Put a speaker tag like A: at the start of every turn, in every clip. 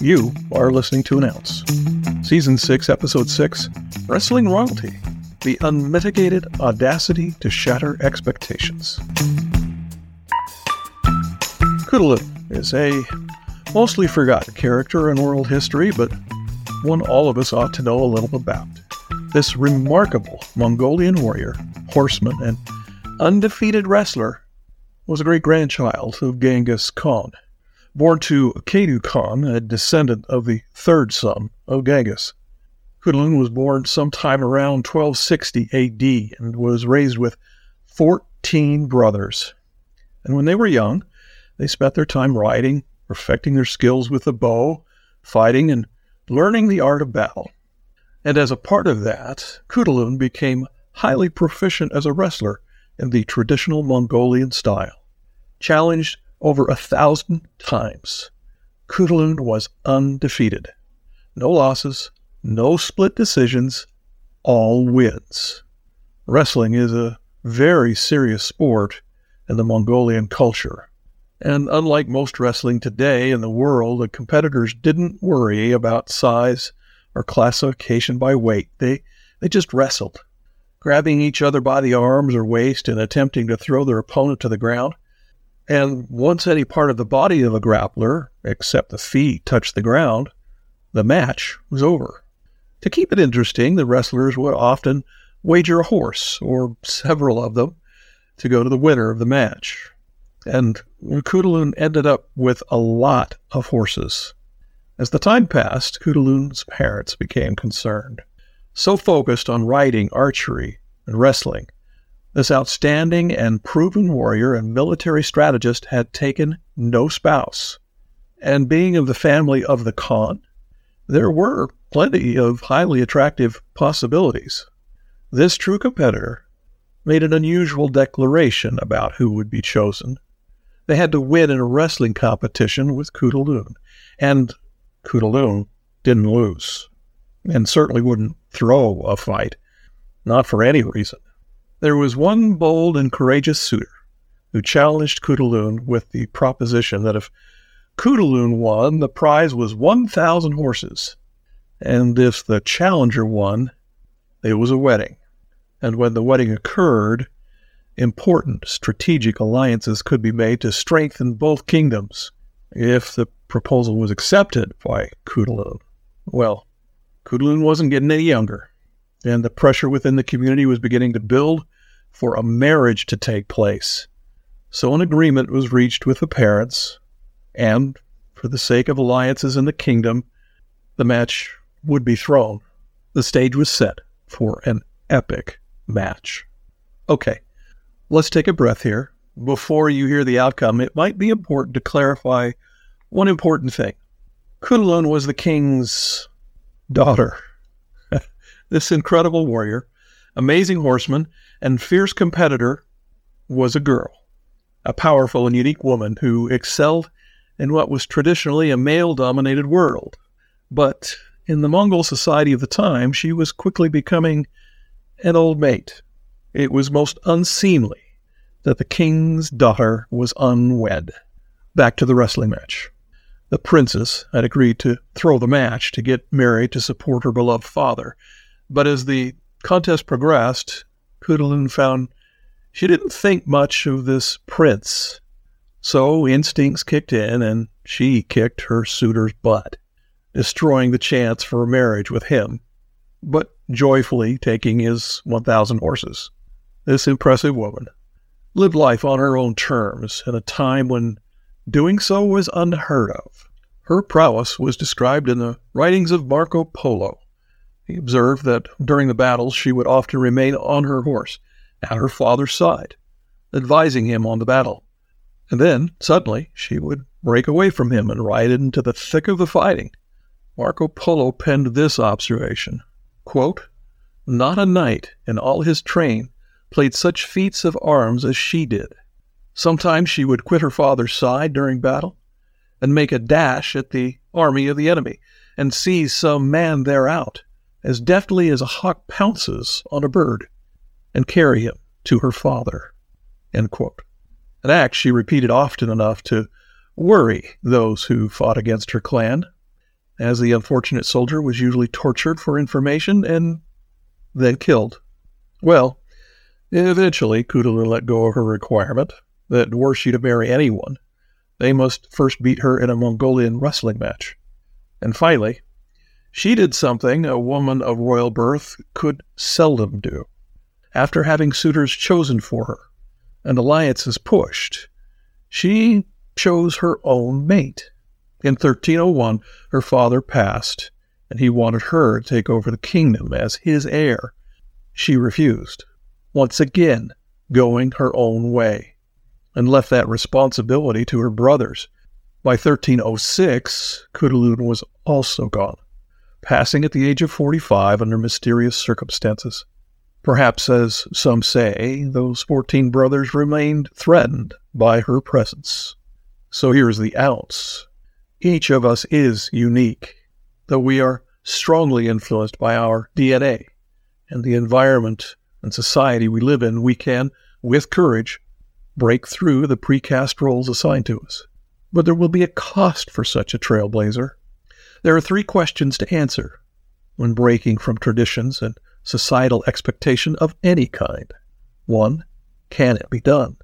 A: You are listening to An Ounce. Season 6, Episode 6 Wrestling Royalty The Unmitigated Audacity to Shatter Expectations. Khutulun is a mostly forgotten character in world history, but one all of us ought to know a little about. This remarkable Mongolian warrior, horseman, and undefeated wrestler was a great grandchild of Genghis Khan. Born to Kaidu Khan, a descendant of the third son of Genghis. Khutulun was born sometime around 1260 AD and was raised with 14 brothers. And when they were young, they spent their time riding, perfecting their skills with the bow, fighting, and learning the art of battle. And as a part of that, Khutulun became highly proficient as a wrestler in the traditional Mongolian style. Challenged over a thousand times, Khutulun was undefeated. No losses, no split decisions, all wins. Wrestling is a very serious sport in the Mongolian culture. And unlike most wrestling today in the world, the competitors didn't worry about size or classification by weight. They, they just wrestled, grabbing each other by the arms or waist and attempting to throw their opponent to the ground. And once any part of the body of a grappler, except the feet, touched the ground, the match was over. To keep it interesting, the wrestlers would often wager a horse, or several of them, to go to the winner of the match. And Khutulun ended up with a lot of horses. As the time passed, Khutulun's parents became concerned. So focused on riding, archery, and wrestling, this outstanding and proven warrior and military strategist had taken no spouse. And being of the family of the Khan, there were plenty of highly attractive possibilities. This true competitor made an unusual declaration about who would be chosen. They had to win in a wrestling competition with Khutulun, and Khutulun didn't lose, and certainly wouldn't throw a fight, not for any reason. There was one bold and courageous suitor who challenged Khutulun with the proposition that if Khutulun won, the prize was 1,000 horses, and if the challenger won, it was a wedding. And when the wedding occurred, important strategic alliances could be made to strengthen both kingdoms. If the proposal was accepted by Khutulun, well, Khutulun wasn't getting any younger and the pressure within the community was beginning to build for a marriage to take place. So an agreement was reached with the parents, and for the sake of alliances in the kingdom, the match would be thrown. The stage was set for an epic match. Okay, let's take a breath here. Before you hear the outcome, it might be important to clarify one important thing. Khutulun was the king's daughter. This incredible warrior, amazing horseman, and fierce competitor was a girl, a powerful and unique woman who excelled in what was traditionally a male dominated world. But in the Mongol society of the time, she was quickly becoming an old mate. It was most unseemly that the king's daughter was unwed. Back to the wrestling match. The princess had agreed to throw the match to get married to support her beloved father, but as the contest progressed, Khutulun found she didn't think much of this prince. So instincts kicked in and she kicked her suitor's butt, destroying the chance for a marriage with him, but joyfully taking his 1,000 horses. This impressive woman lived life on her own terms in a time when doing so was unheard of. Her prowess was described in the writings of Marco Polo, he observed that during the battles she would often remain on her horse at her father's side, advising him on the battle. And then, suddenly, she would break away from him and ride into the thick of the fighting. Marco Polo penned this observation quote, Not a knight in all his train played such feats of arms as she did. Sometimes she would quit her father's side during battle and make a dash at the army of the enemy and seize some man there out as deftly as a hawk pounces on a bird, and carry him to her father. An act she repeated often enough to worry those who fought against her clan. as the unfortunate soldier was usually tortured for information and then killed. Well, eventually, Khutulun let go of her requirement that were she to marry anyone, they must first beat her in a Mongolian wrestling match. And finally, she did something a woman of royal birth could seldom do. After having suitors chosen for her and alliances pushed, she chose her own mate. In 1301, her father passed, and he wanted her to take over the kingdom as his heir. She refused, once again going her own way, and left that responsibility to her brothers. By 1306, Khutulun was also gone, passing at the age of 45 under mysterious circumstances. Perhaps, as some say, those 14 brothers remained threatened by her presence. So here's the ounce each of us is unique, though we are strongly influenced by our DNA and the environment and society we live in, we can, with courage, break through the precast roles assigned to us. But there will be a cost for such a trailblazer. There are three questions to answer when breaking from traditions and societal expectation of any kind. One, can it be done?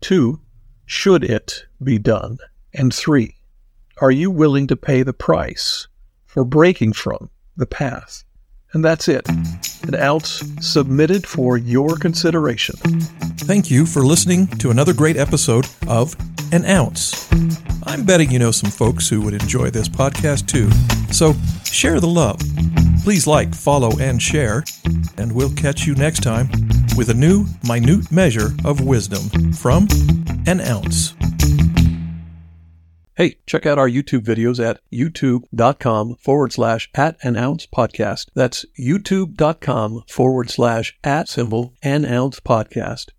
A: Two, should it be done? And three, are you willing to pay the price for breaking from the path? And that's it. An ounce submitted for your consideration.
B: Thank you for listening to another great episode of An Ounce. I'm betting you know some folks who would enjoy this podcast too. So share the love. Please like, follow, and share. And we'll catch you next time with a new minute measure of wisdom from An Ounce.
A: Hey, check out our YouTube videos at youtube.com forward slash at an ounce podcast. That's youtube.com forward slash at symbol an ounce podcast.